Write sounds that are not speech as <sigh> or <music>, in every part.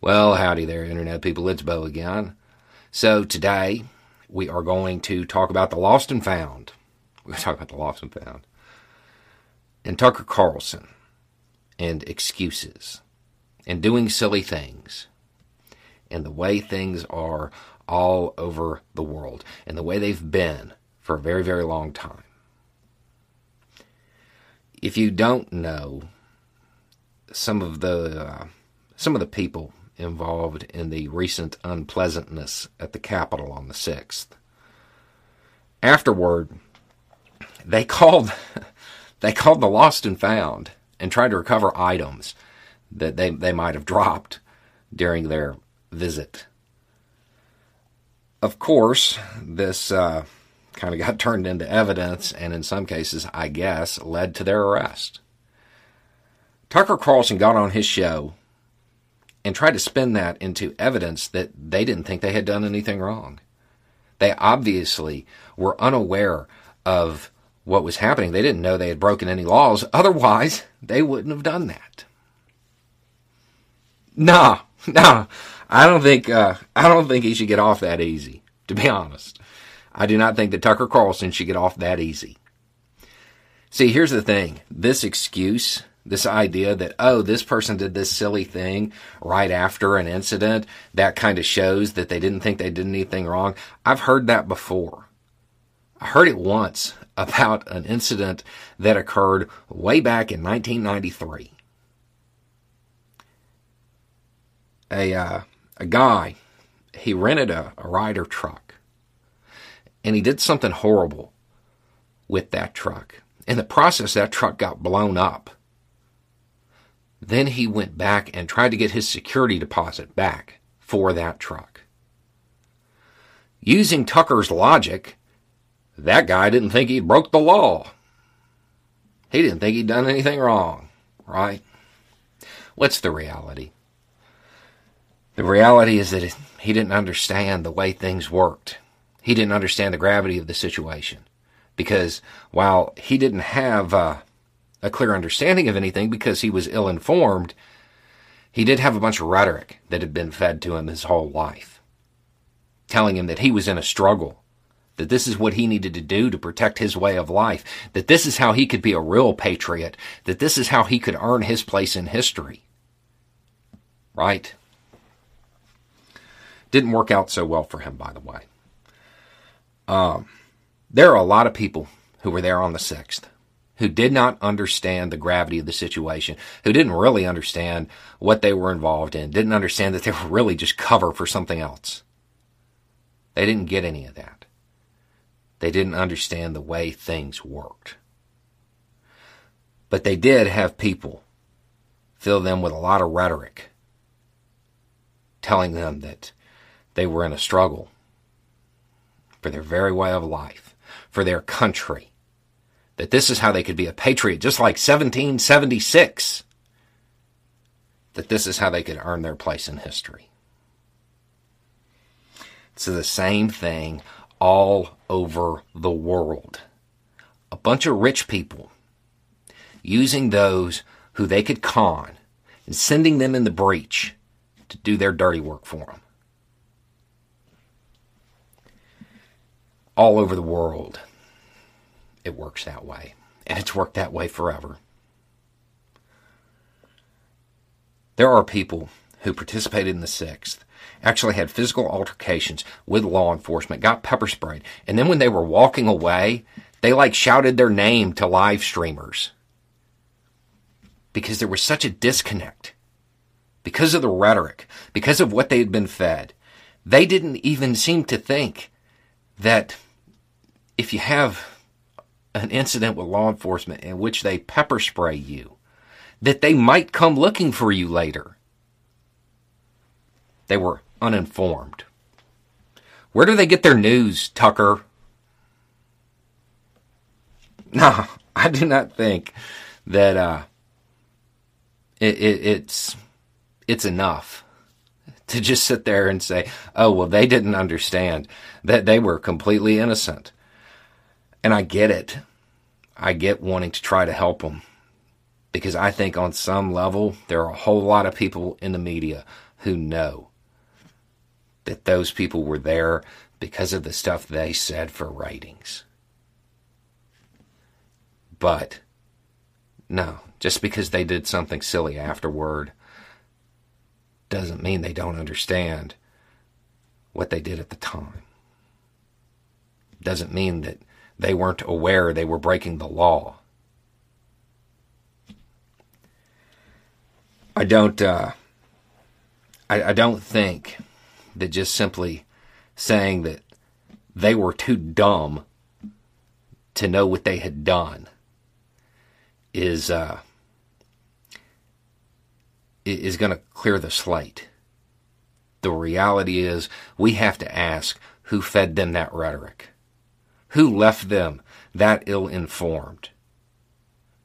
Well, howdy there, Internet people. It's Beau again. So today we are going to talk about the lost and found. We're going to talk about the lost and found. And Tucker Carlson and excuses and doing silly things and the way things are all over the world and the way they've been for a very, very long time. If you don't know some of the uh, some of the people involved in the recent unpleasantness at the Capitol on the 6th. Afterward, they called <laughs> they called the lost and found and tried to recover items that they, they might have dropped during their visit. Of course, this uh, kind of got <laughs> turned into evidence and in some cases, I guess, led to their arrest. Tucker Carlson got on his show and tried to spin that into evidence that they didn't think they had done anything wrong. They obviously were unaware of what was happening. They didn't know they had broken any laws. <laughs> Otherwise, they wouldn't have done that. Nah, <laughs> nah. I don't think uh, I don't think he should get off that easy. To be honest, I do not think that Tucker Carlson should get off that easy. See, here's the thing: this excuse this idea that, oh, this person did this silly thing right after an incident, that kind of shows that they didn't think they did anything wrong. I've heard that before. I heard it once <laughs> about an incident that occurred way back in 1993. A, uh, a guy, he rented a, a Ryder truck and he did something horrible with that truck. In the process, that truck got blown up then he went back and tried to get his security deposit back for that truck. Using Tucker's logic, that guy didn't think he'd broke the law. He didn't think he'd done anything wrong, right? What's the reality? The reality is that he didn't understand the way things worked. He didn't understand the gravity of the situation. Because while he didn't have uh, a clear understanding of anything because he was ill informed, he did have a bunch of rhetoric that had been fed to him his whole life, telling him that he was in a struggle, that this is what he needed to do to protect his way of life, that this is how he could be a real patriot, that this is how he could earn his place in history. Right? Didn't work out so well for him, by the way. Um, there are a lot of people who were there on the 6th who did not understand the gravity of the situation, who didn't really understand what they were involved in, didn't understand that they were really just cover for something else. They didn't get any of that. They didn't understand the way things worked. But they did have people fill them with a lot of rhetoric, telling them that they were in a struggle for their very way of life, for their country, that this is how they could be a patriot, just like 1776. That this is how they could earn their place in history. It's the same thing all over the world. A bunch of rich people using those who they could con and sending them in the breach to do their dirty work for them. All over the world it works that way. And it's worked that way forever. There are people who participated in the 6th, actually had physical altercations with law enforcement, got pepper sprayed, and then when they were walking away, they like shouted their name to live streamers. Because there was such a disconnect. Because of the rhetoric, because of what they had been fed. They didn't even seem to think that if you have an incident with law enforcement in which they pepper spray you, that they might come looking for you later. They were uninformed. Where do they get their news, Tucker? <laughs> No, I do not think that uh, it, it, it's it's enough to just sit there and say, "Oh, well, they didn't understand that they were completely innocent." And I get it. I get wanting to try to help them. Because I think on some level, there are a whole lot of people in the media who know that those people were there because of the stuff they said for ratings. But no, just because they did something silly afterward doesn't mean they don't understand what they did at the time. Doesn't mean that they weren't aware they were breaking the law. I don't. Uh, I, I don't think that just simply saying that they were too dumb to know what they had done is uh, is going to clear the slate. The reality is, we have to ask who fed them that rhetoric, who left them that ill informed,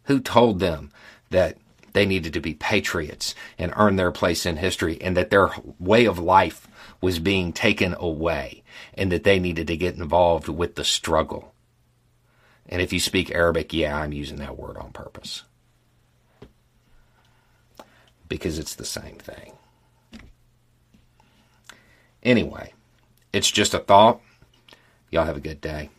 who told them that they needed to be patriots and earn their place in history and that their way of life was being taken away and that they needed to get involved with the struggle. And if you speak Arabic, yeah, I'm using that word on purpose. Because it's the same thing. Anyway, it's just a thought. Y'all have a good day.